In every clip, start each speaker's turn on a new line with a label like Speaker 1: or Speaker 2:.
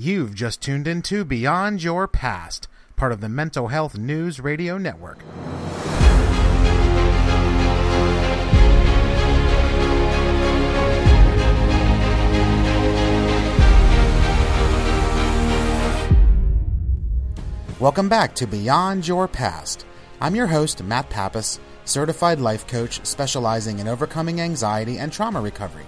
Speaker 1: You've just tuned into Beyond Your Past, part of the Mental Health News Radio Network. Welcome back to Beyond Your Past. I'm your host, Matt Pappas, certified life coach specializing in overcoming anxiety and trauma recovery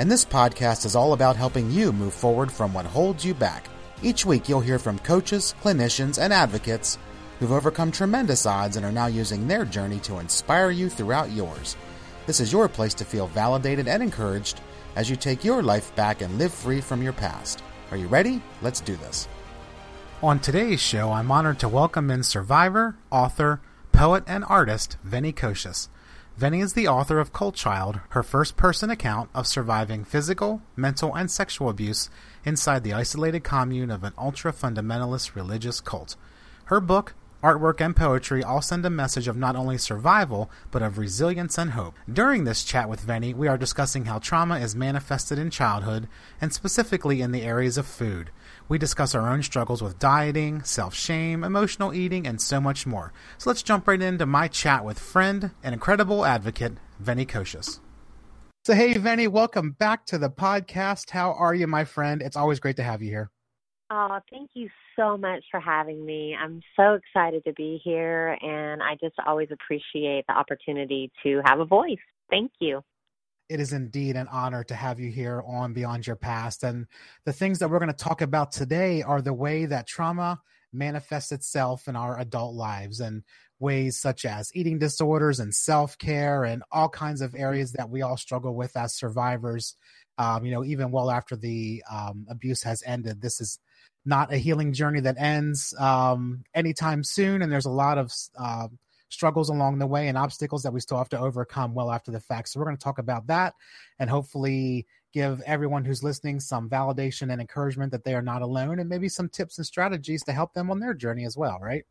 Speaker 1: and this podcast is all about helping you move forward from what holds you back. Each week, you'll hear from coaches, clinicians, and advocates who've overcome tremendous odds and are now using their journey to inspire you throughout yours. This is your place to feel validated and encouraged as you take your life back and live free from your past. Are you ready? Let's do this. On today's show, I'm honored to welcome in survivor, author, poet, and artist Vennie Kocsis. Vennie is the author of Cult Child, her first person account of surviving physical, mental, and sexual abuse inside the isolated commune of an ultra fundamentalist religious cult. Her book, artwork, and poetry all send a message of not only survival, but of resilience and hope. During this chat with Vennie, we are discussing how trauma is manifested in childhood, and specifically in the areas of food. We discuss our own struggles with dieting, self shame, emotional eating, and so much more. So let's jump right into my chat with friend and incredible advocate, Vennie Kocsis. So, hey, Vennie, welcome back to the podcast. How are you, my friend? It's always great to have you here.
Speaker 2: Oh, thank you so much for having me. I'm so excited to be here, and I just always appreciate the opportunity to have a voice. Thank you
Speaker 1: it is indeed an honor to have you here on Beyond Your Past. And the things that we're going to talk about today are the way that trauma manifests itself in our adult lives and ways such as eating disorders and self care and all kinds of areas that we all struggle with as survivors. Um, you know, even well after the um, abuse has ended, this is not a healing journey that ends um, anytime soon. And there's a lot of uh, struggles along the way and obstacles that we still have to overcome well after the fact. So we're going to talk about that and hopefully give everyone who's listening some validation and encouragement that they are not alone and maybe some tips and strategies to help them on their journey as well, right?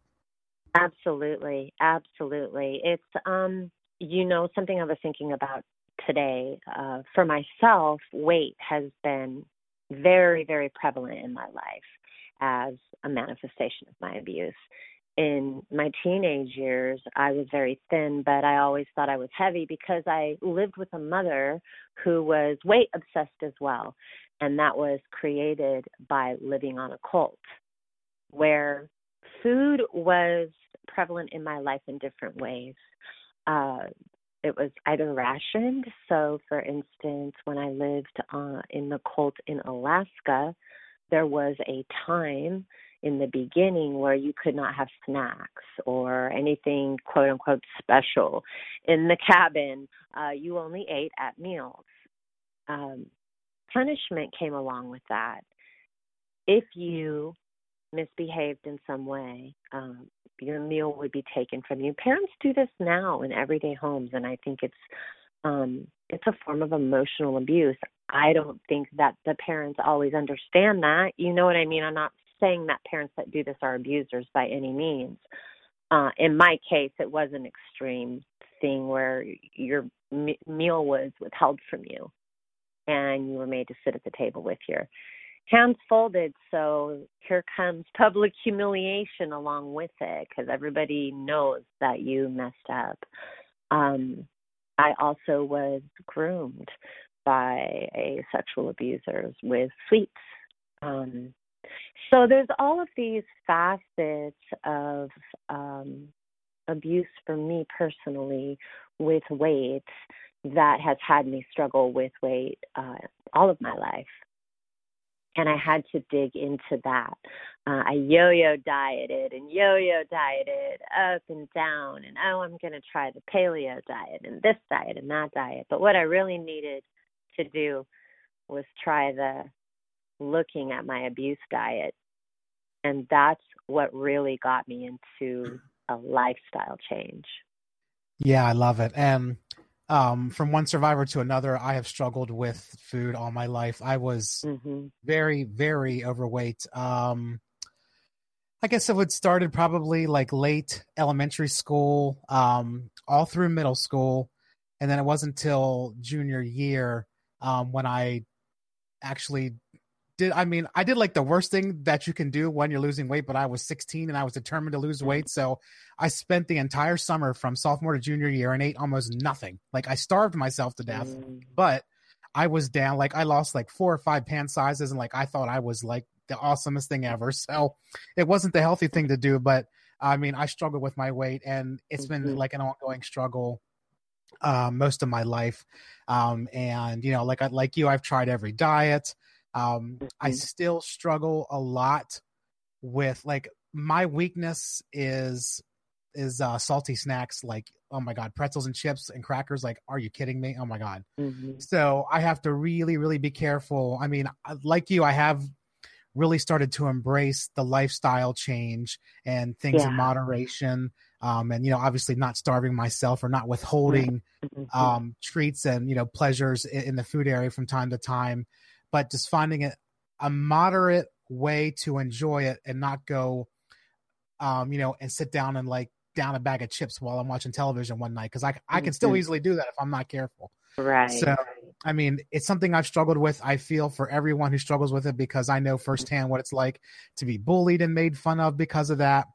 Speaker 2: Absolutely. Absolutely. It's um you know something I was thinking about today uh, for myself weight has been very very prevalent in my life as a manifestation of my abuse in my teenage years, I was very thin, but I always thought I was heavy because I lived with a mother who was weight obsessed as well. And that was created by living on a cult, where food was prevalent in my life in different ways. Uh, it was either rationed. So, for instance, when I lived uh, in the cult in Alaska, there was a time in the beginning where you could not have snacks or anything quote unquote special in the cabin. Uh, you only ate at meals. Um, punishment came along with that. If you misbehaved in some way, um, your meal would be taken from you. Parents do this now in everyday homes, and I think it's um, it's a form of emotional abuse. I don't think that the parents always understand that. You know what I mean? I'm not saying that parents that do this are abusers by any means. Uh, in my case, it was an extreme thing where your m- meal was withheld from you and you were made to sit at the table with your hands folded. So here comes public humiliation along with it because everybody knows that you messed up. Um, I also was groomed by a sexual abuser with sweets. Um, so there's all of these facets of um, abuse for me personally with weight that has had me struggle with weight uh, all of my life. And I had to dig into that. Uh, I yo yo dieted and yo yo dieted up and down, and oh, I'm going to try the paleo diet and this diet and that diet. But what I really needed to do was try the looking at my abuse diet. And that's what really got me into a lifestyle change.
Speaker 1: Yeah, I love it. And um, from one survivor to another, I have struggled with food all my life. I was mm-hmm. very, very overweight. Um, I guess it would started probably like late elementary school, um, all through middle school, and then it wasn't until junior year um, when I actually did I mean I did like the worst thing that you can do when you're losing weight, but I was 16 and I was determined to lose weight. So I spent the entire summer from sophomore to junior year and ate almost nothing. Like I starved myself to death, mm. but I was down. Like I lost like four or five pant sizes, and like I thought I was like the awesomest thing ever. So it wasn't the healthy thing to do, but I mean I struggled with my weight, and it's mm-hmm. been like an ongoing struggle uh, most of my life. Um, and you know, like I, like you, I've tried every diet. Um, mm-hmm. I still struggle a lot with like my weakness is is uh, salty snacks like oh my god pretzels and chips and crackers like are you kidding me oh my god mm-hmm. so i have to really really be careful i mean like you i have really started to embrace the lifestyle change and things yeah. in moderation um, and you know obviously not starving myself or not withholding mm-hmm. um, treats and you know pleasures in, in, the food area from time to time but just finding it a moderate way to enjoy it and not go um, you know and sit down and like down a bag of chips while i'm watching television one night because i, I can still mm-hmm. easily do that if i'm not careful.
Speaker 2: Right
Speaker 1: so i mean it's something i've struggled with i feel for everyone who struggles with it because i know firsthand what it's like to be bullied and made fun of because of that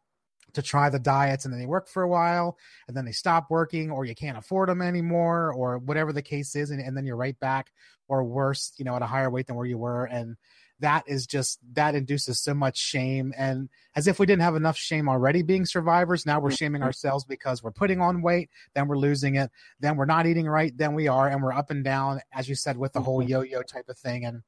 Speaker 1: to try the diets and then they work for a while and then they stop working or you can't afford them anymore or whatever the case is and, and then you're right back or worse you know at a higher weight than where you were and that is just that induces so much shame and as if we didn't have enough shame already being survivors now we're shaming mm-hmm. ourselves because we're putting on weight then we're losing it then we're not eating right then we are and we're up and down as you said with the whole mm-hmm. yo-yo type of thing and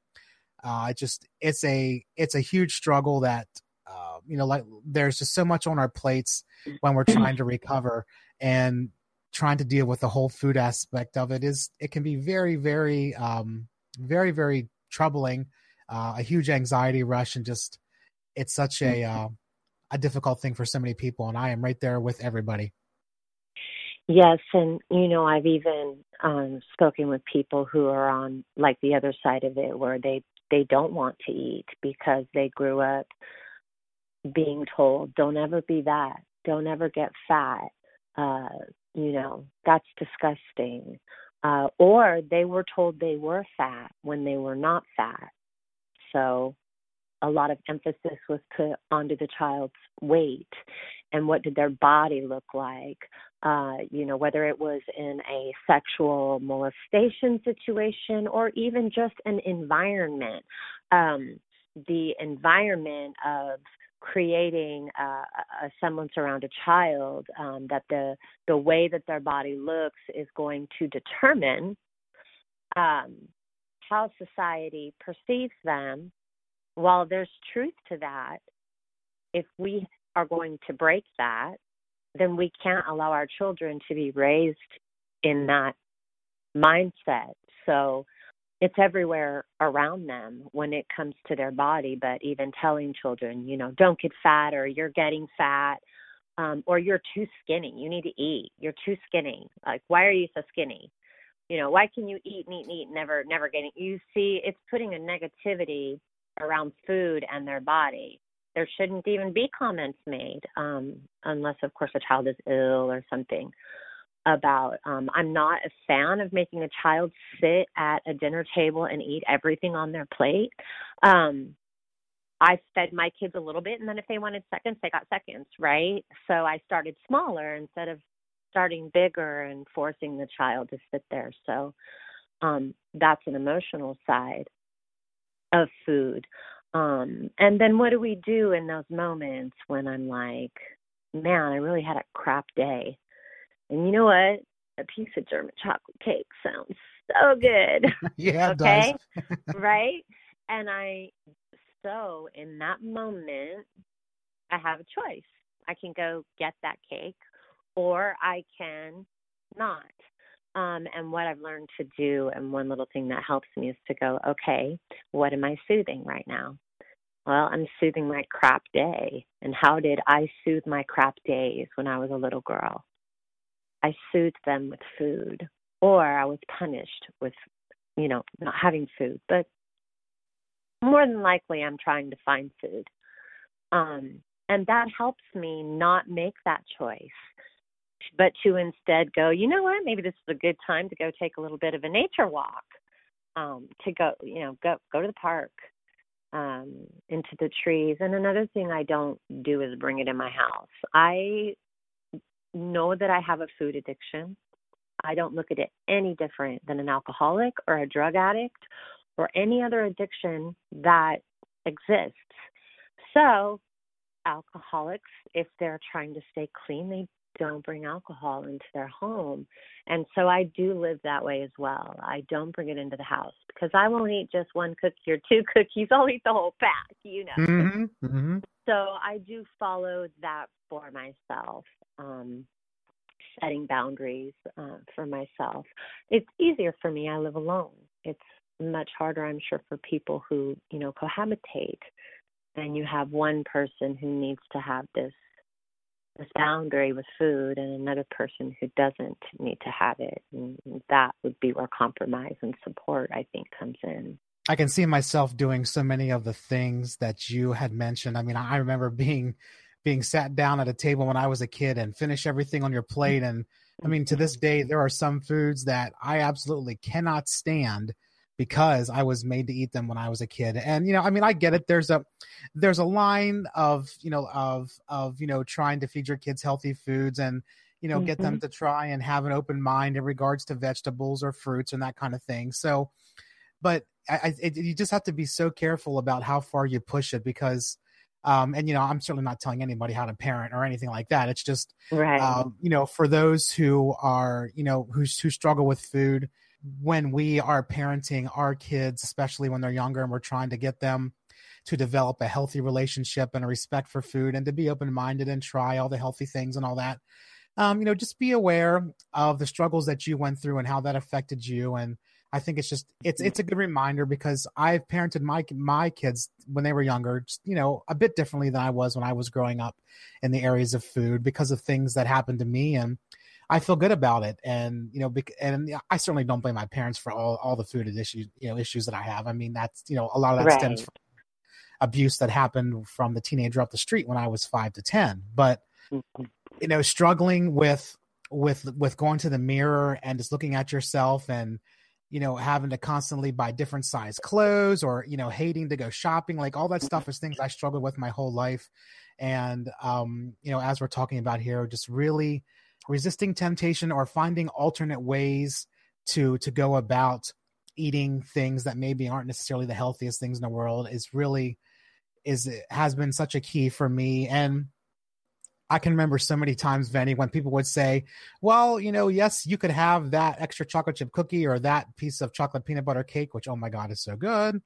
Speaker 1: uh, it just it's a it's a huge struggle that uh, you know, like there's just so much on our plates when we're trying to recover and trying to deal with the whole food aspect of it is it can be very, very, um, very, very troubling, uh, a huge anxiety rush, and just it's such a uh, a difficult thing for so many people. And I am right there with everybody.
Speaker 2: Yes, and you know, I've even um, spoken with people who are on like the other side of it, where they they don't want to eat because they grew up being told, don't ever be that, don't ever get fat, uh, you know, that's disgusting. Uh, or they were told they were fat when they were not fat. So a lot of emphasis was put onto the child's weight and what did their body look like. Uh, you know, whether it was in a sexual molestation situation or even just an environment. Um, the environment of creating a, a semblance around a child um, that the the way that their body looks is going to determine um, how society perceives them. While there's truth to that, if we are going to break that, then we can't allow our children to be raised in that mindset. So it's everywhere around them when it comes to their body but even telling children you know don't get fat or you're getting fat um or you're too skinny. You need to eat. You're too skinny. Like why are you so skinny? You know why can you eat and eat and eat never never getting you see it's putting a negativity around food and their body. There shouldn't even be comments made um unless of course a child is ill or something about um, I'm not a fan of making a child sit at a dinner table and eat everything on their plate. Um, I fed my kids a little bit, and then if they wanted seconds, they got seconds, right? So I started smaller instead of starting bigger and forcing the child to sit there. So um, that's an emotional side of food. Um, and then what do we do in those moments when I'm like, man, I really had a crap day? And you know what? A piece of German chocolate cake sounds so good.
Speaker 1: yeah,
Speaker 2: okay? right? And I so in that moment I have a choice. I can go get that cake or I can not. Um, and what I've learned to do, and one little thing that helps me is to go, okay, what am I soothing right now? Well, I'm soothing my crap day. And how did I soothe my crap days when I was a little girl? I soothed them with food, or I was punished with, you know, not having food. But more than likely, I'm trying to find food. Um, and that helps me not make that choice, but to instead go, you know what, maybe this is a good time to go take a little bit of a nature walk, um, to go, you know, go go to the park, um, into the trees. And another thing I don't do is bring it in my house. I know that I have a food addiction. I don't look at it any different than an alcoholic or a drug addict or any other addiction that exists. So, alcoholics, if they're trying to stay clean, they don't bring alcohol into their home. And so I do live that way as well. I don't bring it into the house because I won't eat just one cookie or two cookies. I'll eat the whole pack, you know.
Speaker 1: Mm-hmm. Mm-hmm.
Speaker 2: So I do follow that for myself. Um, setting boundaries uh, for myself. It's easier for me. I live alone. It's much harder, I'm sure, for people who, you know, cohabitate. And you have one person who needs to have this this boundary with food and another person who doesn't need to have it. And that would be where compromise and support, I think, comes in.
Speaker 1: I can see myself doing so many of the things that you had mentioned. I mean, I remember being being sat down at a table when I was a kid and finish everything on your plate. And I mean, to this day, there are some foods that I absolutely cannot stand because I was made to eat them when I was a kid. And you know, I mean, I get it. There's a there's a line of you know of of you know trying to feed your kids healthy foods and you know mm-hmm. get them mm-hmm. to try and have an open mind in regards to vegetables or fruits and that kind of thing. So, but I, it, you just have to be so careful about how far you push it because. Um, and you know, I'm certainly not telling anybody how to parent or anything like that. It's just,
Speaker 2: right.
Speaker 1: um, you know, for those who are, you know, who who struggle with food, when we are parenting our kids, especially when they're younger and we're trying to get them to develop a healthy relationship and a respect for food and to be open minded and try all the healthy things and all that. Um, you know, just be aware of the struggles that you went through and how that affected you. And I think it's just it's it's a good reminder because I've parented my my kids when they were younger, just, you know, a bit differently than I was when I was growing up in the areas of food because of things that happened to me and I feel good about it, and you know, and I certainly don't blame my parents for all all the food issues, you know, issues that I have. I mean, that's you know, a lot of that right. stems from abuse that happened from the teenager up the street when I was five to ten. But mm-hmm. you know, struggling with with with going to the mirror and just looking at yourself and you know having to constantly buy different size clothes or you know hating to go shopping. Like all that stuff is things i struggled with my whole life. And um you know as we're talking about here just really resisting temptation or finding alternate ways to to go about eating things that maybe aren't necessarily the healthiest things in the world is really is has been such a key for me. And I can remember so many times, Vennie, when people would say, Well, you know, yes, you could have that extra chocolate chip cookie or that piece of chocolate peanut butter cake, which, oh my God, is so good.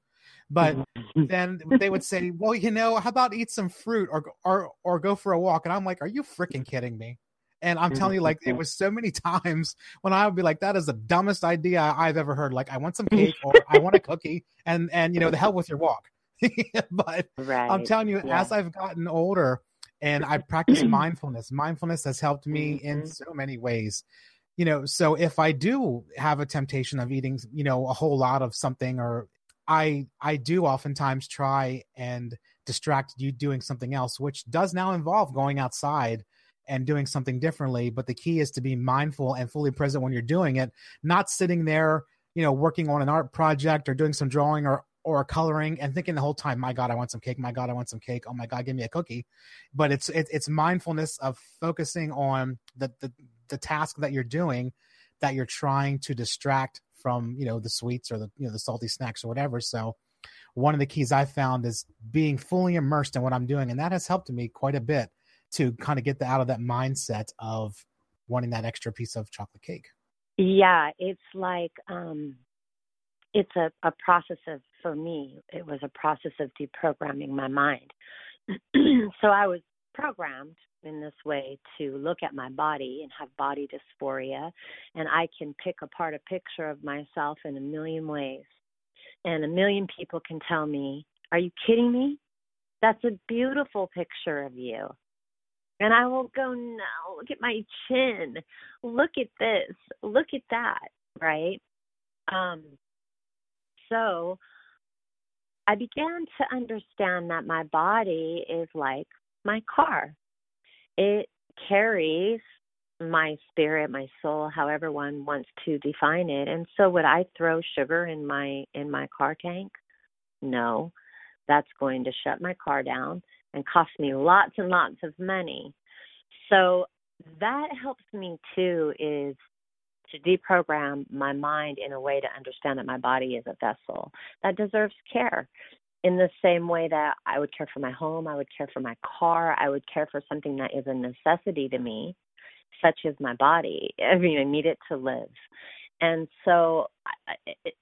Speaker 1: But mm-hmm. then they would say, Well, you know, how about eat some fruit or or or go for a walk? And I'm like, Are you freaking kidding me? And I'm telling you, like, it was so many times when I would be like, that is the dumbest idea I've ever heard. Like, I want some cake or I want a cookie and, and, you know, the hell with your walk. but right. I'm telling you, yeah. as I've gotten older and I practice mindfulness, mindfulness has helped me mm-hmm. in so many ways. You know, so if I do have a temptation of eating, you know, a whole lot of something or I I do oftentimes try and distract you doing something else, which does now involve going outside and doing something differently. But the key is to be mindful and fully present when you're doing it, not sitting there, you know, working on an art project or doing some drawing or or coloring and thinking the whole time, my God, I want some cake. My God, I want some cake. Oh my God, give me a cookie. But it's it, it's mindfulness of focusing on the, the the task that you're doing, that you're trying to distract from, you know, the sweets or the you know the salty snacks or whatever. So one of the keys I found is being fully immersed in what I'm doing, and that has helped me quite a bit to kind of get the, out of that mindset of wanting that extra piece of chocolate cake.
Speaker 2: Yeah, it's like um it's a, a process of for me, it was a process of deprogramming my mind. so I was programmed in this way to look at my body and have body dysphoria and I can pick apart a picture of myself in a million ways. And a million people can tell me, "Are you kidding me? That's a beautiful picture of you." And I will go, no, look at my chin. Look at this. Look at that. Right. Um, so I began to understand that my body is like my car. It carries my spirit, my soul, however one wants to define it. And so would I throw sugar in my in my car tank? No that's going to shut my car down and cost me lots and lots of money. So that helps me too is to deprogram my mind in a way to understand that my body is a vessel that deserves care in the same way that I would care for my home, I would care for my car, I would care for something that is a necessity to me, such as my body. I mean, I need it to live. And so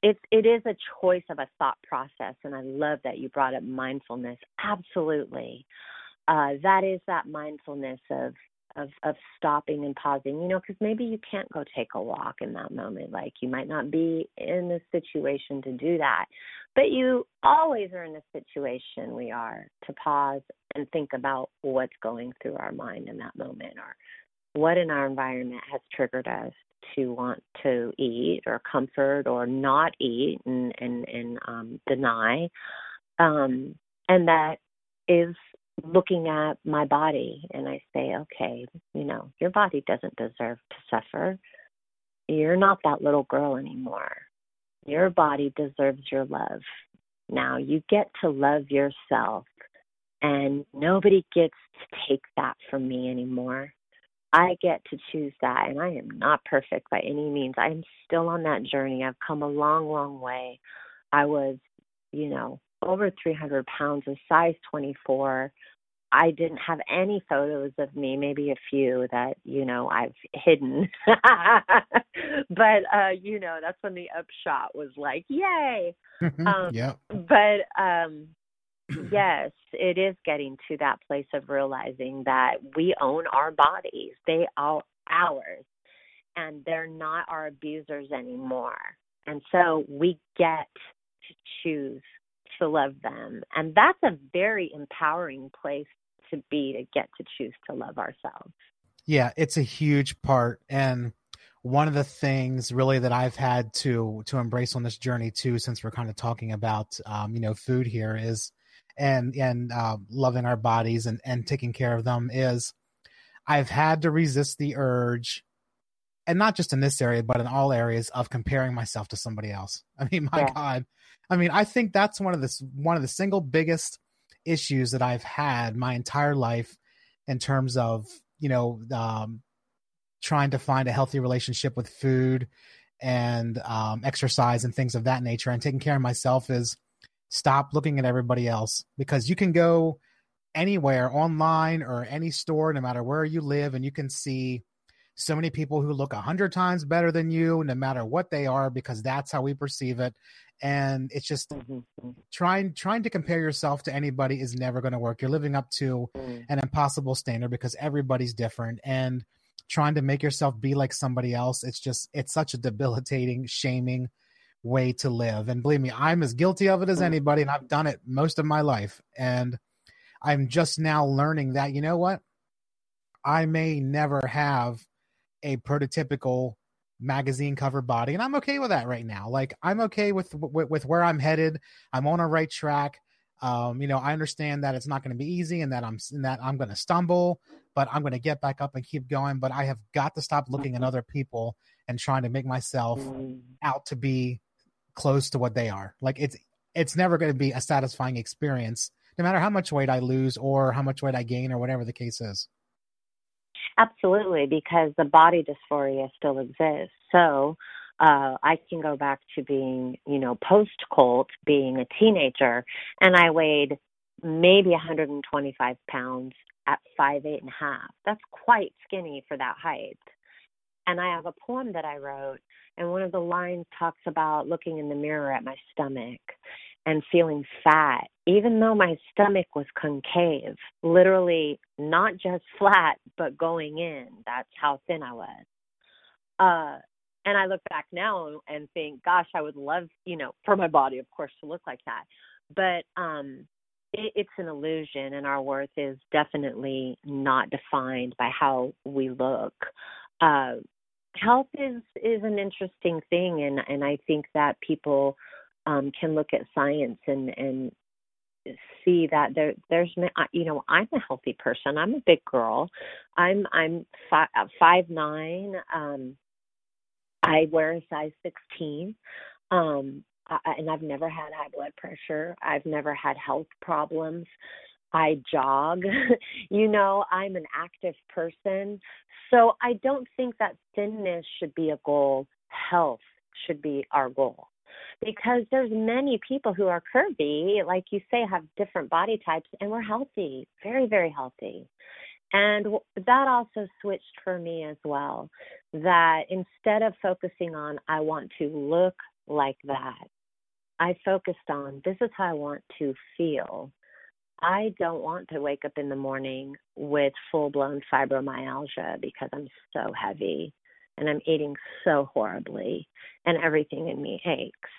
Speaker 2: it, it is a choice of a thought process. And I love that you brought up mindfulness. Absolutely. Uh, that is that mindfulness of of of stopping and pausing you know because maybe you can't go take a walk in that moment like you might not be in the situation to do that but you always are in a situation we are to pause and think about what's going through our mind in that moment or what in our environment has triggered us to want to eat or comfort or not eat and and, and um, deny um, and that is looking at my body and I say, okay, you know, your body doesn't deserve to suffer. You're not that little girl anymore. Your body deserves your love. Now you get to love yourself, and nobody gets to take that from me anymore. I get to choose that, and I am not perfect by any means. I am still on that journey. I've come a long, long way. I was, you know, over 300 pounds, a size 24. I didn't have any photos of me, maybe a few that, you know, I've hidden. but uh, you know, that's when the upshot was like, yay.
Speaker 1: Mm-hmm. Um yeah.
Speaker 2: but um yes, it is getting to that place of realizing that we own our bodies. They are ours and they're not our abusers anymore. And so we get to choose to love them. And that's a very empowering place to be to get to choose to love ourselves.
Speaker 1: Yeah, it's a huge part and one of the things really that I've had to to embrace on this journey too, since we're kind of talking about um, you know food here, is and and uh, loving our bodies and and taking care of them is I've had to resist the urge, and not just in this area, but in all areas of comparing myself to somebody else. I mean, my yeah. God, I mean, I think that's one of the one of the single biggest issues that I've had my entire life in terms of you know um, trying to find a healthy relationship with food and um, exercise and things of that nature. And taking care of myself is stop looking at everybody else because you can go anywhere online or any store no matter where you live and you can see so many people who look a hundred times better than you no matter what they are because that's how we perceive it and it's just mm-hmm. trying trying to compare yourself to anybody is never going to work you're living up to mm. an impossible standard because everybody's different and trying to make yourself be like somebody else it's just it's such a debilitating shaming way to live and believe me i'm as guilty of it as mm. anybody and i've done it most of my life and i'm just now learning that you know what i may never have a prototypical magazine cover body and i'm okay with that right now. Like i'm okay with with, with where i'm headed. I'm on a right track. Um, you know i understand that it's not going to be easy and that i'm and that i'm going to stumble but i'm going to get back up and keep going. But i have got to stop looking at other people and trying to make myself out to be close to what they are. Like it's it's never going to be a satisfying experience no matter how much weight i lose or how much weight i gain or whatever the case is
Speaker 2: Absolutely, because the body dysphoria still exists. So uh, I can go back to being, you know, post cult, being a teenager, and I weighed maybe 125 pounds at five eight and a half. That's quite skinny for that height. And I have a poem that I wrote, and one of the lines talks about looking in the mirror at my stomach and feeling fat, even though my stomach was concave, literally not just flat, but going in. That's how thin I was. Uh, and I look back now and think, gosh, I would love, you know, for my body, of course, to look like that. But um, it, it's an illusion, and our worth is definitely not defined by how we look. Uh, health is is an interesting thing, and and I think that people um, can look at science and and see that there there's you know I'm a healthy person. I'm a big girl. I'm I'm five, uh, five nine. Um, I wear a size sixteen. Um, I, and I've never had high blood pressure. I've never had health problems. I jog. you know, I'm an active person. So I don't think that thinness should be a goal. Health should be our goal. Because there's many people who are curvy, like you say, have different body types, and we're healthy, very, very healthy. And that also switched for me as well. That instead of focusing on, I want to look like that, I focused on, this is how I want to feel. I don't want to wake up in the morning with full blown fibromyalgia because I'm so heavy and I'm eating so horribly and everything in me aches.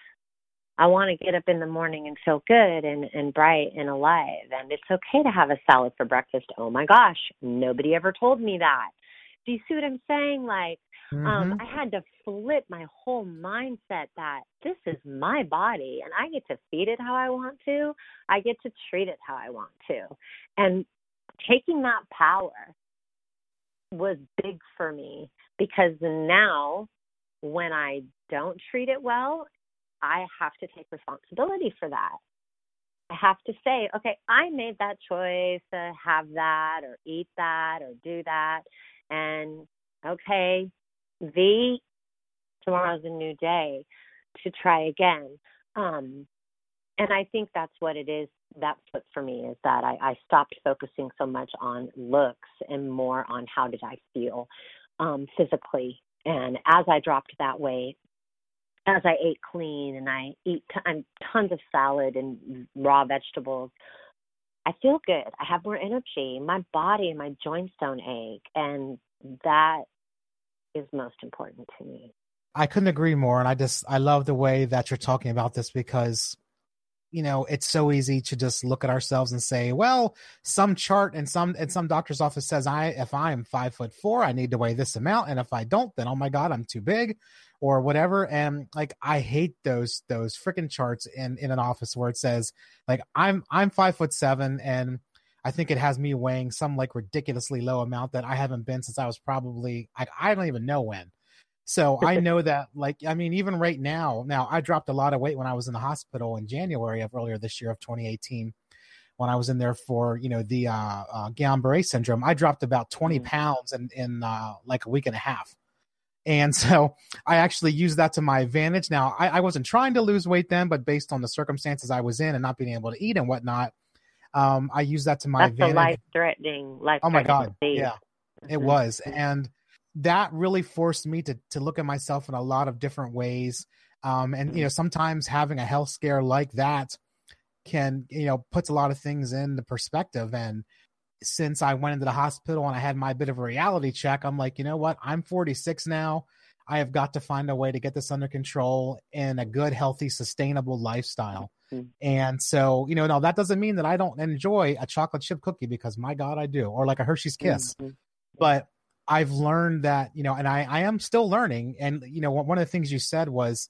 Speaker 2: I want to get up in the morning and feel good and, and bright and alive. And it's okay to have a salad for breakfast. Oh my gosh, nobody ever told me that. Do you see what I'm saying? Like, um, mm-hmm. um, I had to flip my whole mindset that this is my body and I get to feed it how I want to. I get to treat it how I want to. And taking that power was big for me because now when I don't treat it well, I have to take responsibility for that. I have to say, okay, I made that choice to have that or eat that or do that. And okay, the tomorrow's a new day to try again. Um, and I think that's what it is. That flip for me is that I, I stopped focusing so much on looks and more on how did I feel um, physically. And as I dropped that weight, as I ate clean and I eat t- tons of salad and raw vegetables, I feel good. I have more energy. My body and my joints don't ache, and that is most important to me.
Speaker 1: I couldn't agree more. And I just, I love the way that you're talking about this because, you know, it's so easy to just look at ourselves and say, well, some chart and some, and some doctor's office says I, if I'm five foot four, I need to weigh this amount. And if I don't, then, oh my God, I'm too big or whatever. And like, I hate those, those freaking charts in, in an office where it says like, I'm, I'm five foot seven and, I think it has me weighing some like ridiculously low amount that I haven't been since I was probably I, I don't even know when. So I know that like I mean even right now now I dropped a lot of weight when I was in the hospital in January of earlier this year of 2018 when I was in there for you know the uh, uh Guillain-Barré syndrome. I dropped about 20 mm. pounds in in uh, like a week and a half. And so I actually used that to my advantage. Now, I, I, wasn't trying to lose weight then, but based on the circumstances I was in and not being able to eat and whatnot, um, I use that to my
Speaker 2: That's
Speaker 1: advantage.
Speaker 2: life threatening, life.
Speaker 1: Oh my god,
Speaker 2: disease.
Speaker 1: yeah, it mm-hmm. was, and that really forced me to to look at myself in a lot of different ways. Um, and you know, sometimes having a health scare like that can you know puts a lot of things into perspective. And since I went into the hospital and I had my bit of a reality check, I'm like, you know what? I'm 46 now. I have got to find a way to get this under control in a good, healthy, sustainable lifestyle. Mm-hmm. And so, you know, now that doesn't mean that I don't enjoy a chocolate chip cookie because my God, I do, or like a Hershey's Kiss. Mm-hmm. But I've learned that, you know, and I, I am still learning. And, you know, one of the things you said was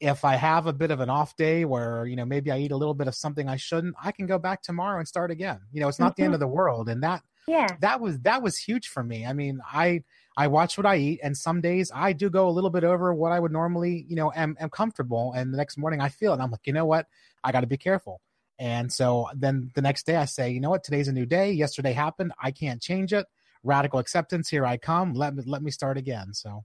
Speaker 1: if I have a bit of an off day where, you know, maybe I eat a little bit of something I shouldn't, I can go back tomorrow and start again. You know, it's not mm-hmm. the end mm-hmm. of the world. And that,
Speaker 2: yeah,
Speaker 1: that was, that was huge for me. I mean, I, I watch what I eat, and some days I do go a little bit over what I would normally, you know, am, am comfortable. And the next morning I feel it. I'm like, you know what? I got to be careful. And so then the next day I say, you know what? Today's a new day. Yesterday happened. I can't change it. Radical acceptance. Here I come. Let me let me start again. So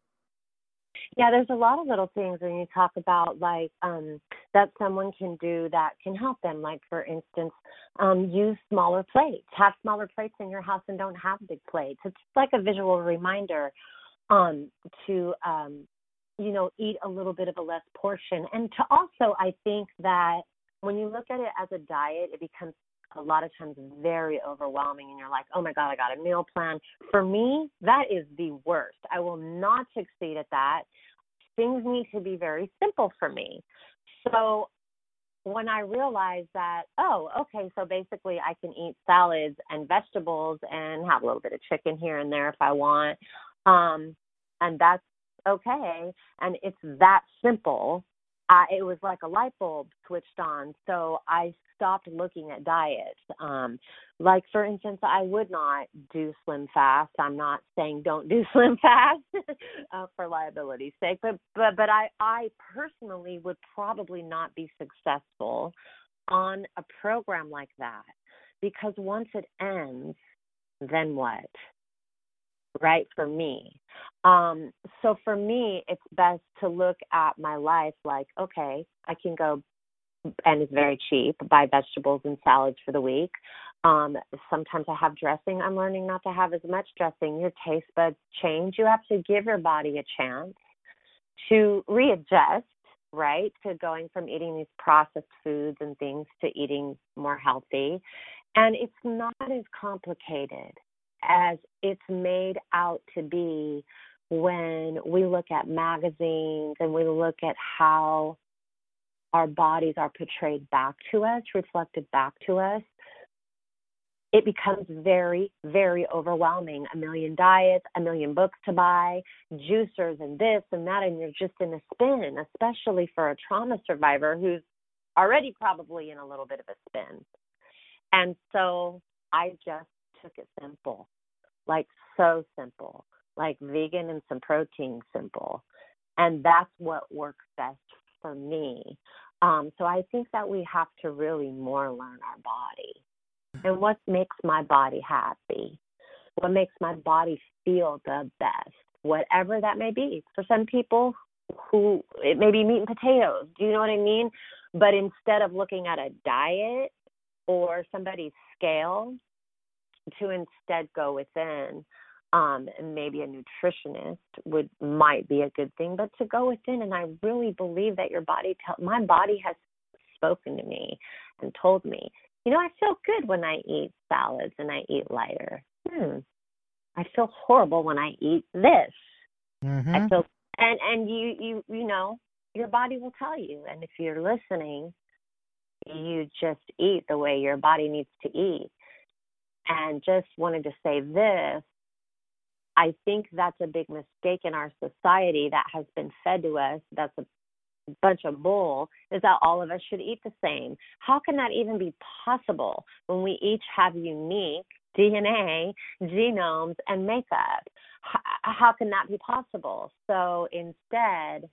Speaker 2: yeah there's a lot of little things when you talk about like um that someone can do that can help them like for instance um use smaller plates have smaller plates in your house and don't have big plates. It's like a visual reminder um to um you know eat a little bit of a less portion. And to also i think that when you look at it as a diet it becomes a lot of times very overwhelming and you're like, oh my God, I got a meal plan. For me, that is the worst. I will not succeed at that. Things need to be very simple for me. So when I realized that, oh, okay, so basically I can eat salads and vegetables and have a little bit of chicken here and there if I want. Um, and that's okay. And it's that simple. I, it was like a light bulb switched on. So I stopped looking at diets. Um, like for instance, I would not do slim fast. I'm not saying don't do slim fast uh, for liability's sake, but but but I I personally would probably not be successful on a program like that because once it ends, then what? right for me um so for me it's best to look at my life like okay i can go and it's very cheap buy vegetables and salads for the week. Um sometimes i have dressing i'm learning not to have as much dressing. Your taste buds change. You have to give your body a chance to readjust right to going from eating these processed foods and things to eating more healthy. And it's not as complicated as it's made out to be when we look at magazines and we look at how our bodies are portrayed back to us, reflected back to us, it becomes very, very overwhelming. A million diets, a million books to buy, juicers and this and that, and you're just in a spin, especially for a trauma survivor who's already probably in a little bit of a spin. And so I just took it simple, like so simple, like vegan and some protein simple. And that's what works best for me. Um, so I think that we have to really more learn our body and what makes my body happy, what makes my body feel the best, whatever that may be. For some people who it may be meat and potatoes, do you know what I mean? But instead of looking at a diet or somebody's scale, to instead go within um and maybe a nutritionist would might be a good thing but to go within and i really believe that your body tell my body has spoken to me and told me you know i feel good when i eat salads and i eat lighter. Hmm i feel horrible when i eat this. Mm-hmm. i feel and and you you you know your body will tell you and if you're listening you just eat the way your body needs to eat. And just wanted to say this I think that's a big mistake in our society that has been fed to us. That's a bunch of bull is that all of us should eat the same. How can that even be possible when we each have unique DNA, genomes, and makeup? How can that be possible? So instead,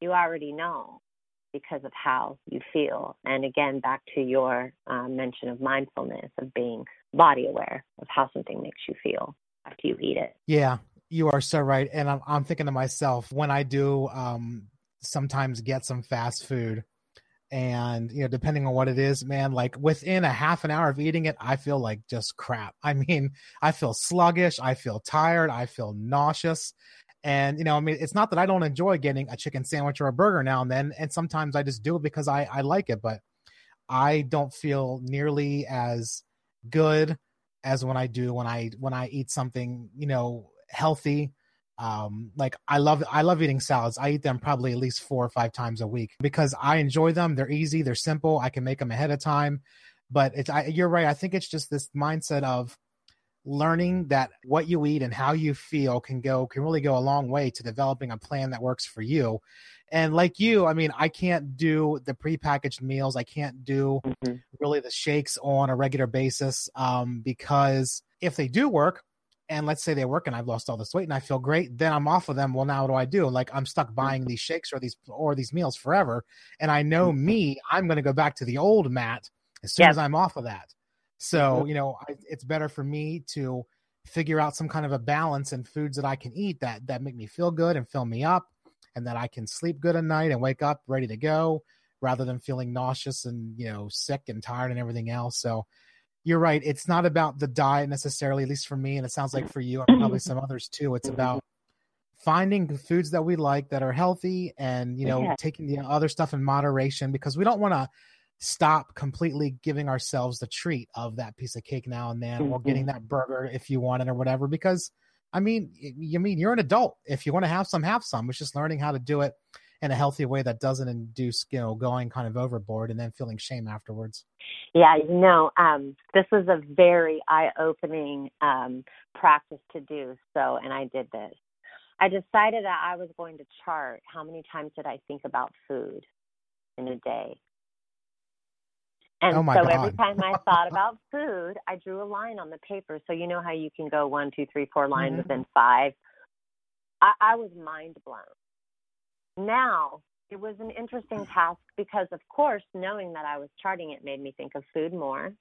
Speaker 2: you already know because of how you feel. And again, back to your uh, mention of mindfulness, of being body aware of how something makes you feel after you eat it.
Speaker 1: Yeah, you are so right. And I'm, I'm thinking to myself when I do um, sometimes get some fast food, and you know, depending on what it is, man, like within a half an hour of eating it, I feel like just crap. I mean, I feel sluggish, I feel tired, I feel nauseous. And you know, I mean, it's not that I don't enjoy getting a chicken sandwich or a burger now and then, and sometimes I just do it because I I like it, but I don't feel nearly as good as when I do when I when I eat something you know healthy. Um, like I love I love eating salads. I eat them probably at least four or five times a week because I enjoy them. They're easy, they're simple. I can make them ahead of time. But it's I, you're right. I think it's just this mindset of learning that what you eat and how you feel can go can really go a long way to developing a plan that works for you and like you, I mean, I can't do the prepackaged meals. I can't do mm-hmm. really the shakes on a regular basis um, because if they do work, and let's say they work and I've lost all this weight and I feel great, then I'm off of them. Well, now what do I do? Like I'm stuck buying these shakes or these or these meals forever, and I know mm-hmm. me, I'm going to go back to the old Matt as soon as I'm off of that. So mm-hmm. you know, I, it's better for me to figure out some kind of a balance in foods that I can eat that that make me feel good and fill me up and that I can sleep good at night and wake up ready to go rather than feeling nauseous and, you know, sick and tired and everything else. So you're right. It's not about the diet necessarily, at least for me. And it sounds like for you and probably some others too. It's about finding foods that we like that are healthy and, you know, yeah. taking the other stuff in moderation because we don't want to stop completely giving ourselves the treat of that piece of cake now and then mm-hmm. or getting that burger if you want it or whatever because – I mean, you mean you're an adult. If you want to have some, have some. It's just learning how to do it in a healthy way that doesn't induce, you know, going kind of overboard and then feeling shame afterwards.
Speaker 2: Yeah, you know, um, this was a very eye-opening um, practice to do. So, and I did this. I decided that I was going to chart how many times did I think about food in a day. And
Speaker 1: oh
Speaker 2: so
Speaker 1: God.
Speaker 2: every time I thought about food, I drew a line on the paper. So you know how you can go one, two, three, four lines mm-hmm. within five. I, I was mind blown. Now it was an interesting task because, of course, knowing that I was charting it made me think of food more.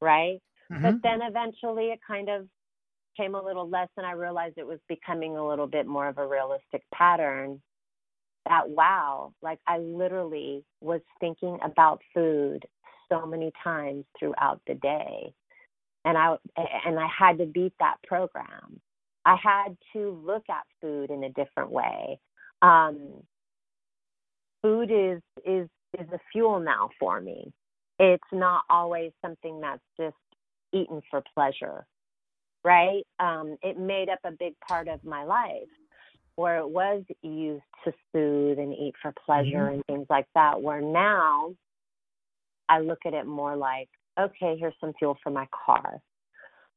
Speaker 2: Right. Mm-hmm. But then eventually it kind of came a little less, and I realized it was becoming a little bit more of a realistic pattern. That wow, like I literally was thinking about food so many times throughout the day, and I and I had to beat that program. I had to look at food in a different way. Um, food is is is a fuel now for me. It's not always something that's just eaten for pleasure, right? Um, it made up a big part of my life where it was used to soothe and eat for pleasure mm-hmm. and things like that. Where now I look at it more like, okay, here's some fuel for my car.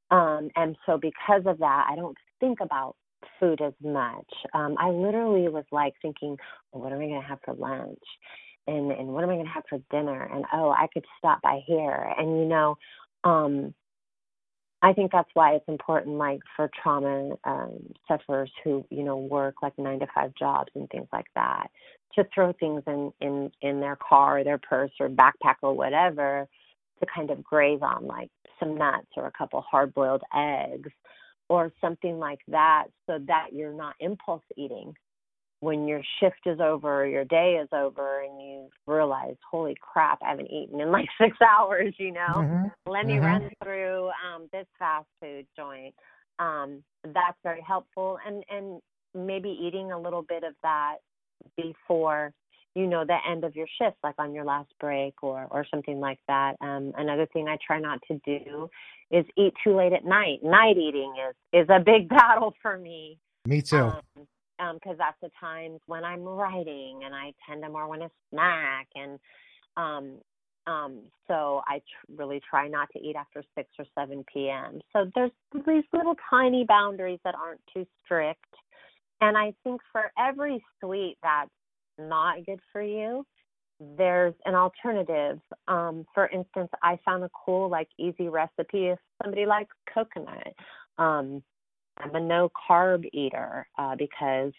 Speaker 2: Um, and so because of that, I don't think about food as much. Um, I literally was like thinking, well, what am I going to have for lunch? And, and what am I going to have for dinner? And oh, I could stop by here. And, you know, um, I think that's why it's important, like for trauma um, sufferers who, you know, work like nine to five jobs and things like that, to throw things in in in their car or their purse or backpack or whatever, to kind of graze on like some nuts or a couple hard boiled eggs or something like that so that you're not impulse eating. When your shift is over or your day is over and you realize holy crap i haven't eaten in like six hours you know? Mm-hmm. let me mm-hmm. run through um this fast food joint. Um that's very helpful and and maybe eating a little bit of that before you know the end of your shift like on your last break or or something like that. Um another thing i try not to do is eat too late at night. Night eating is is a big battle for me.
Speaker 1: Me too.
Speaker 2: Um, um because that's the times when i'm writing and i tend to more want to snack and um um so i tr- really try not to eat after 6 or 7 p.m. so there's these little tiny boundaries that aren't too strict and i think for every sweet that's not good for you, there's an alternative. Um, for instance, I found a cool, like, easy recipe if somebody likes coconut. Um, I'm a no carb eater uh, because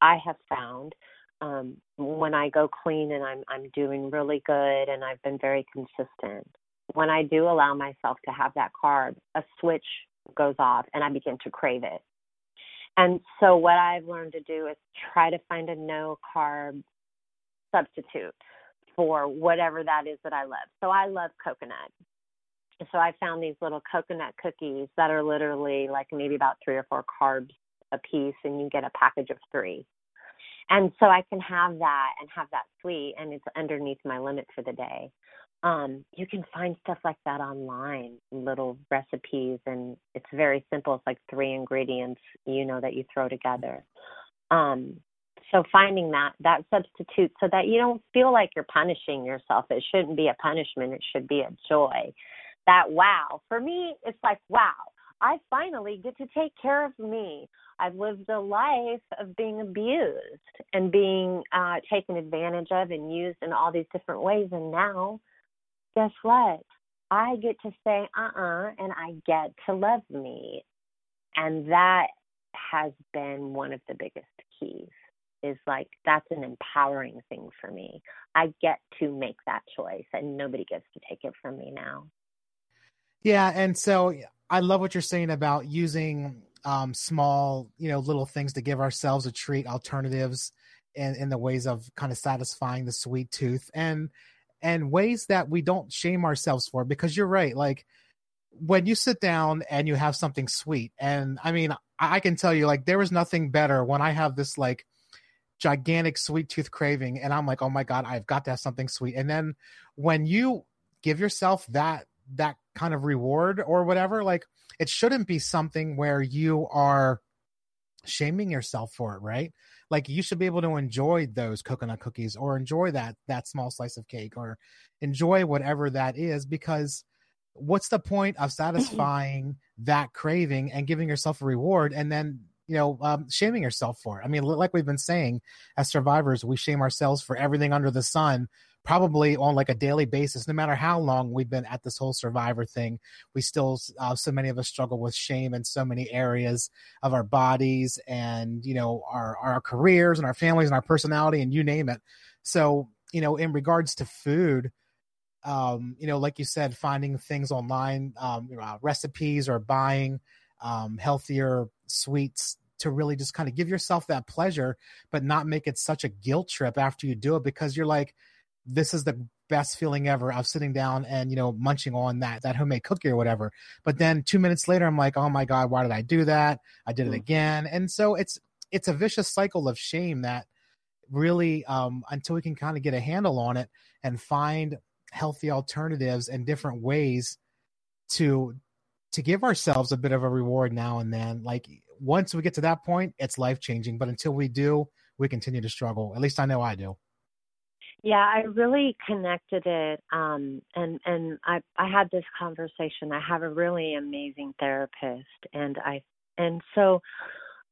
Speaker 2: I have found um, when I go clean and I'm I'm doing really good and I've been very consistent. When I do allow myself to have that carb, a switch goes off and I begin to crave it. And so what I've learned to do is try to find a no carb substitute for whatever that is that I love. So I love coconut. So I found these little coconut cookies that are literally like maybe about three or four carbs a piece, and you get a package of three. And so I can have that and have that sweet, and it's underneath my limit for the day um, you can find stuff like that online, little recipes, and it's very simple. It's like three ingredients, you know, that you throw together. Um, so finding that that substitute so that you don't feel like you're punishing yourself. It shouldn't be a punishment. It should be a joy. That wow for me, it's like wow. I finally get to take care of me. I've lived a life of being abused and being uh, taken advantage of and used in all these different ways, and now guess what? I get to say uh uh-uh, uh and I get to love me. And that has been one of the biggest keys is like that's an empowering thing for me. I get to make that choice and nobody gets to take it from me now.
Speaker 1: Yeah, and so I love what you're saying about using um, small, you know, little things to give ourselves a treat, alternatives in, in the ways of kind of satisfying the sweet tooth. And and ways that we don't shame ourselves for because you're right like when you sit down and you have something sweet and i mean i can tell you like there is nothing better when i have this like gigantic sweet tooth craving and i'm like oh my god i've got to have something sweet and then when you give yourself that that kind of reward or whatever like it shouldn't be something where you are shaming yourself for it right like you should be able to enjoy those coconut cookies or enjoy that that small slice of cake or enjoy whatever that is because what's the point of satisfying that craving and giving yourself a reward and then you know, um, shaming yourself for. It i mean, like we've been saying, as survivors, we shame ourselves for everything under the sun, probably on like a daily basis. No matter how long we've been at this whole survivor thing, we still, uh, so many of us struggle with shame in so many areas of our bodies and you know our our careers and our families and our personality and you name it. So you know, in regards to food. Um, you know, like you said, finding things online, um, uh, recipes or buying um, healthier sweets to really just kind of give yourself that pleasure, but not make it such a guilt trip after you do it because you're like, this is the best feeling ever of sitting down and you know munching on that that homemade cookie or whatever but then two minutes later i'm like oh my god why did i do that i did it mm. again and so it's it's a vicious cycle of shame that really um until we can kind of get a handle on it and find healthy alternatives and different ways to to give ourselves a bit of a reward now and then. Like once we get to that point, it's life changing. But until we do, we continue to struggle. At least I know I do.
Speaker 2: Yeah, I really connected it, um, and and I I had this conversation. I have a really amazing therapist, and I and so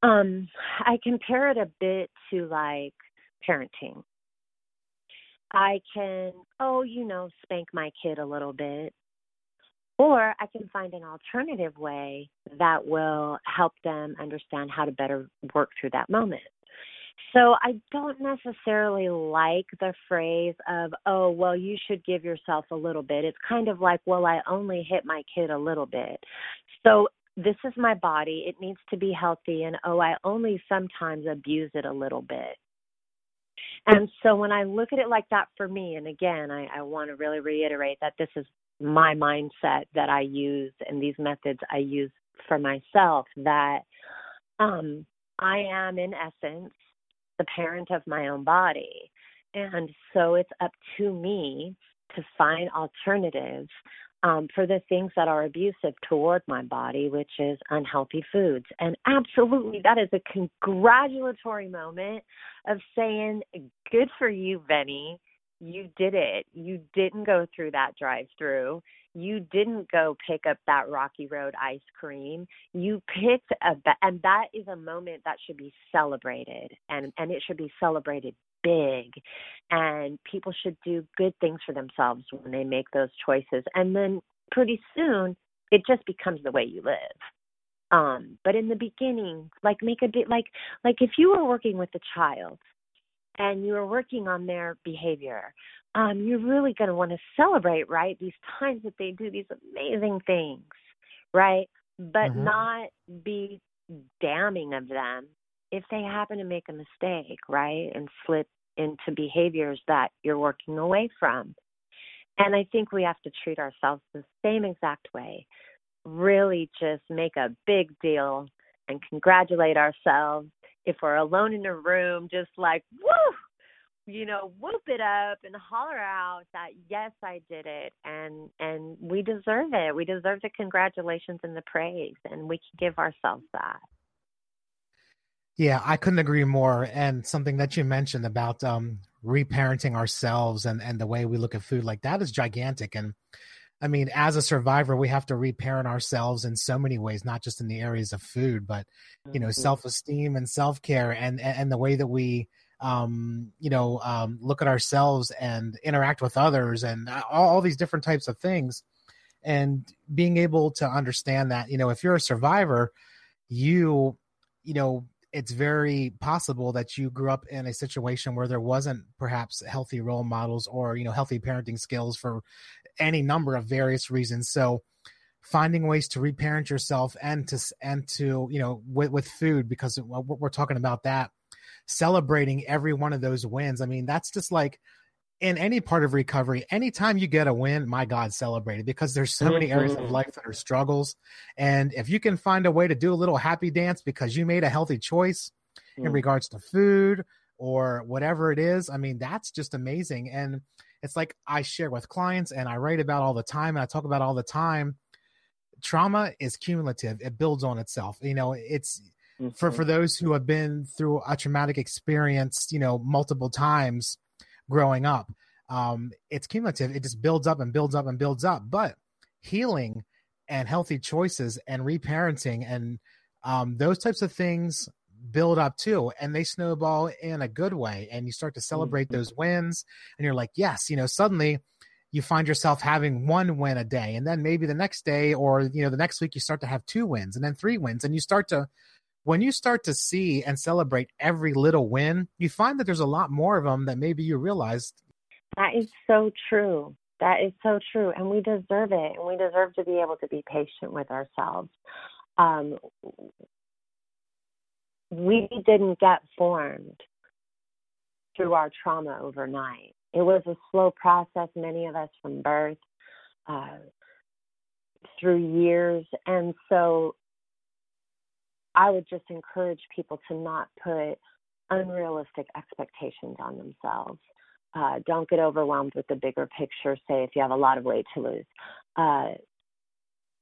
Speaker 2: um, I compare it a bit to like parenting. I can, oh, you know, spank my kid a little bit, or I can find an alternative way that will help them understand how to better work through that moment. So I don't necessarily like the phrase of, oh, well, you should give yourself a little bit. It's kind of like, well, I only hit my kid a little bit. So this is my body. It needs to be healthy. And oh, I only sometimes abuse it a little bit. And so when I look at it like that for me, and again, I, I want to really reiterate that this is my mindset that I use and these methods I use for myself that um, I am, in essence, the parent of my own body. And so it's up to me to find alternatives um, for the things that are abusive toward my body, which is unhealthy foods. And absolutely, that is a congratulatory moment of saying, Good for you, Vennie you did it. You didn't go through that drive through. You didn't go pick up that Rocky Road ice cream. You picked a and that is a moment that should be celebrated and and it should be celebrated big. And people should do good things for themselves when they make those choices. And then pretty soon it just becomes the way you live. Um but in the beginning like make a bit like like if you were working with a child and you are working on their behavior, um, you're really going to want to celebrate, right? These times that they do these amazing things, right? But mm-hmm. not be damning of them if they happen to make a mistake, right? And slip into behaviors that you're working away from. And I think we have to treat ourselves the same exact way. Really just make a big deal and congratulate ourselves if we're alone in a room, just like, woo, you know, whoop it up and holler out that yes, I did it, and and we deserve it. We deserve the congratulations and the praise, and we can give ourselves that.
Speaker 1: Yeah, I couldn't agree more. And something that you mentioned about um, reparenting ourselves and and the way we look at food, like that is gigantic. And I mean, as a survivor, we have to reparent ourselves in so many ways, not just in the areas of food, but you know, mm-hmm. self esteem and self care, and and the way that we, um, you know, um, look at ourselves and interact with others, and all, all these different types of things, and being able to understand that, you know, if you're a survivor, you, you know, it's very possible that you grew up in a situation where there wasn't perhaps healthy role models or you know healthy parenting skills for any number of various reasons. So finding ways to reparent yourself and to and to you know with, with food because we're talking about that celebrating every one of those wins i mean that's just like in any part of recovery anytime you get a win my god celebrate it because there's so many areas of mm-hmm. life that are struggles and if you can find a way to do a little happy dance because you made a healthy choice mm. in regards to food or whatever it is i mean that's just amazing and it's like I share with clients and I write about all the time and I talk about all the time. Trauma is cumulative. It builds on itself. You know, it's mm-hmm. for for those who have been through a traumatic experience, you know, multiple times growing up. Um, it's cumulative. It just builds up and builds up and builds up. But healing and healthy choices and reparenting and um, those types of things build up too and they snowball in a good way and you start to celebrate mm-hmm. those wins and you're like yes you know suddenly you find yourself having one win a day and then maybe the next day or you know the next week you start to have two wins and then three wins and you start to when you start to see and celebrate every little win you find that there's a lot more of them that maybe you realized.
Speaker 2: That is so true. That is so true and we deserve it and we deserve to be able to be patient with ourselves. Um, we didn't get formed through our trauma overnight it was a slow process, many of us from birth uh, through years. And so I would just encourage people to not put unrealistic expectations on themselves. Uh, don't get overwhelmed with the bigger picture, say, if you have a lot of weight to lose. Uh,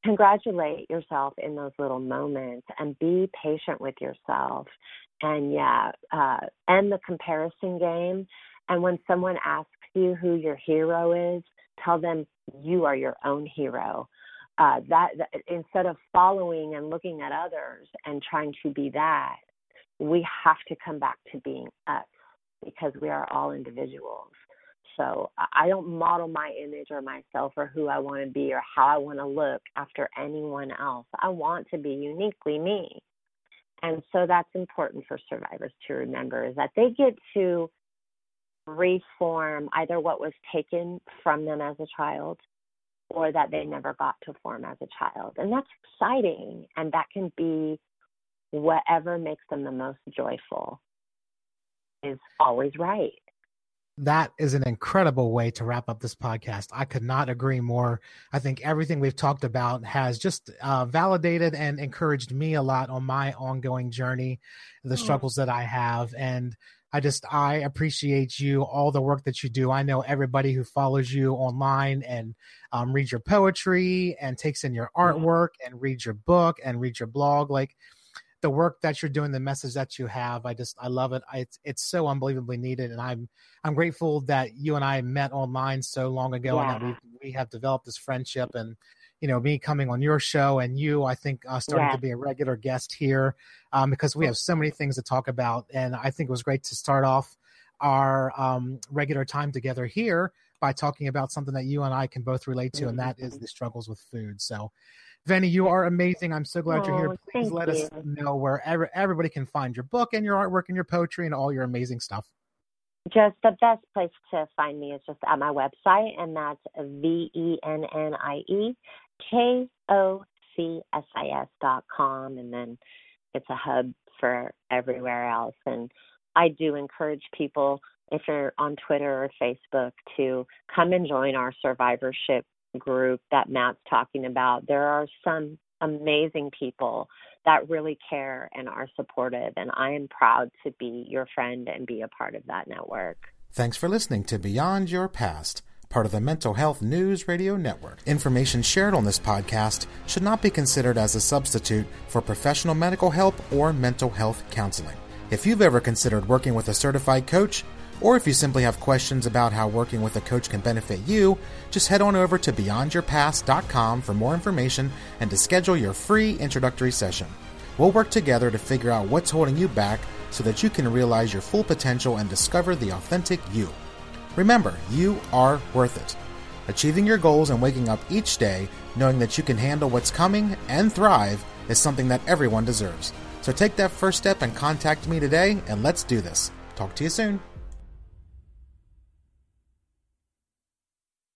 Speaker 2: congratulate yourself in those little moments and be patient with yourself. And yeah, uh, end the comparison game and when someone asks you who your hero is, tell them you are your own hero. Uh, that, that instead of following and looking at others and trying to be that, we have to come back to being us because we are all individuals. So I don't model my image or myself or who I want to be or how I want to look after anyone else. I want to be uniquely me. And so that's important for survivors to remember is that they get to reform either what was taken from them as a child or that they never got to form as a child. And that's exciting. And that can be whatever makes them the most joyful is always right.
Speaker 1: That is an incredible way to wrap up this podcast. I could not agree more. I think everything we've talked about has just uh, validated and encouraged me a lot on my ongoing journey, the struggles that I have. And I just I appreciate you all the work that you do. I know everybody who follows you online and um, reads your poetry and takes in your mm-hmm. artwork and reads your book and reads your blog. Like the work that you're doing, the message that you have, I just I love it. I, it's it's so unbelievably needed, and I'm I'm grateful that you and I met online so long ago yeah. and that we we have developed this friendship and you know me coming on your show and you i think uh, starting yeah. to be a regular guest here um, because we have so many things to talk about and i think it was great to start off our um, regular time together here by talking about something that you and i can both relate to and that is the struggles with food so Vennie, you are amazing. I'm so glad oh, you're here. Oh, Please let you. us know where every, everybody can find your book and your artwork and your poetry and all your amazing stuff.
Speaker 2: Just the best place to find me is just at my website, and that's V E N N I E K O C S I S dot com, and then it's a hub for everywhere else. And I do encourage people, if you're on Twitter or Facebook, to come and join our survivorship group that Matt's talking about. There are some amazing people that really care and are supportive, and I am proud to be your friend and be a part of that network.
Speaker 1: Thanks for listening to Beyond Your Past part of the Mental Health News Radio Network. Information shared on this podcast should not be considered as a substitute for professional medical help or mental health counseling. If you've ever considered working with a certified coach, or if you simply have questions about how working with a coach can benefit you, just head on over to beyondyourpast.com for more information and to schedule your free introductory session. We'll work together to figure out what's holding you back so that you can realize your full potential and discover the authentic you. Remember, you are worth it. Achieving your goals and waking up each day knowing that you can handle what's coming and thrive is something that everyone deserves. So take that first step and contact me today, and let's do this. Talk to you soon.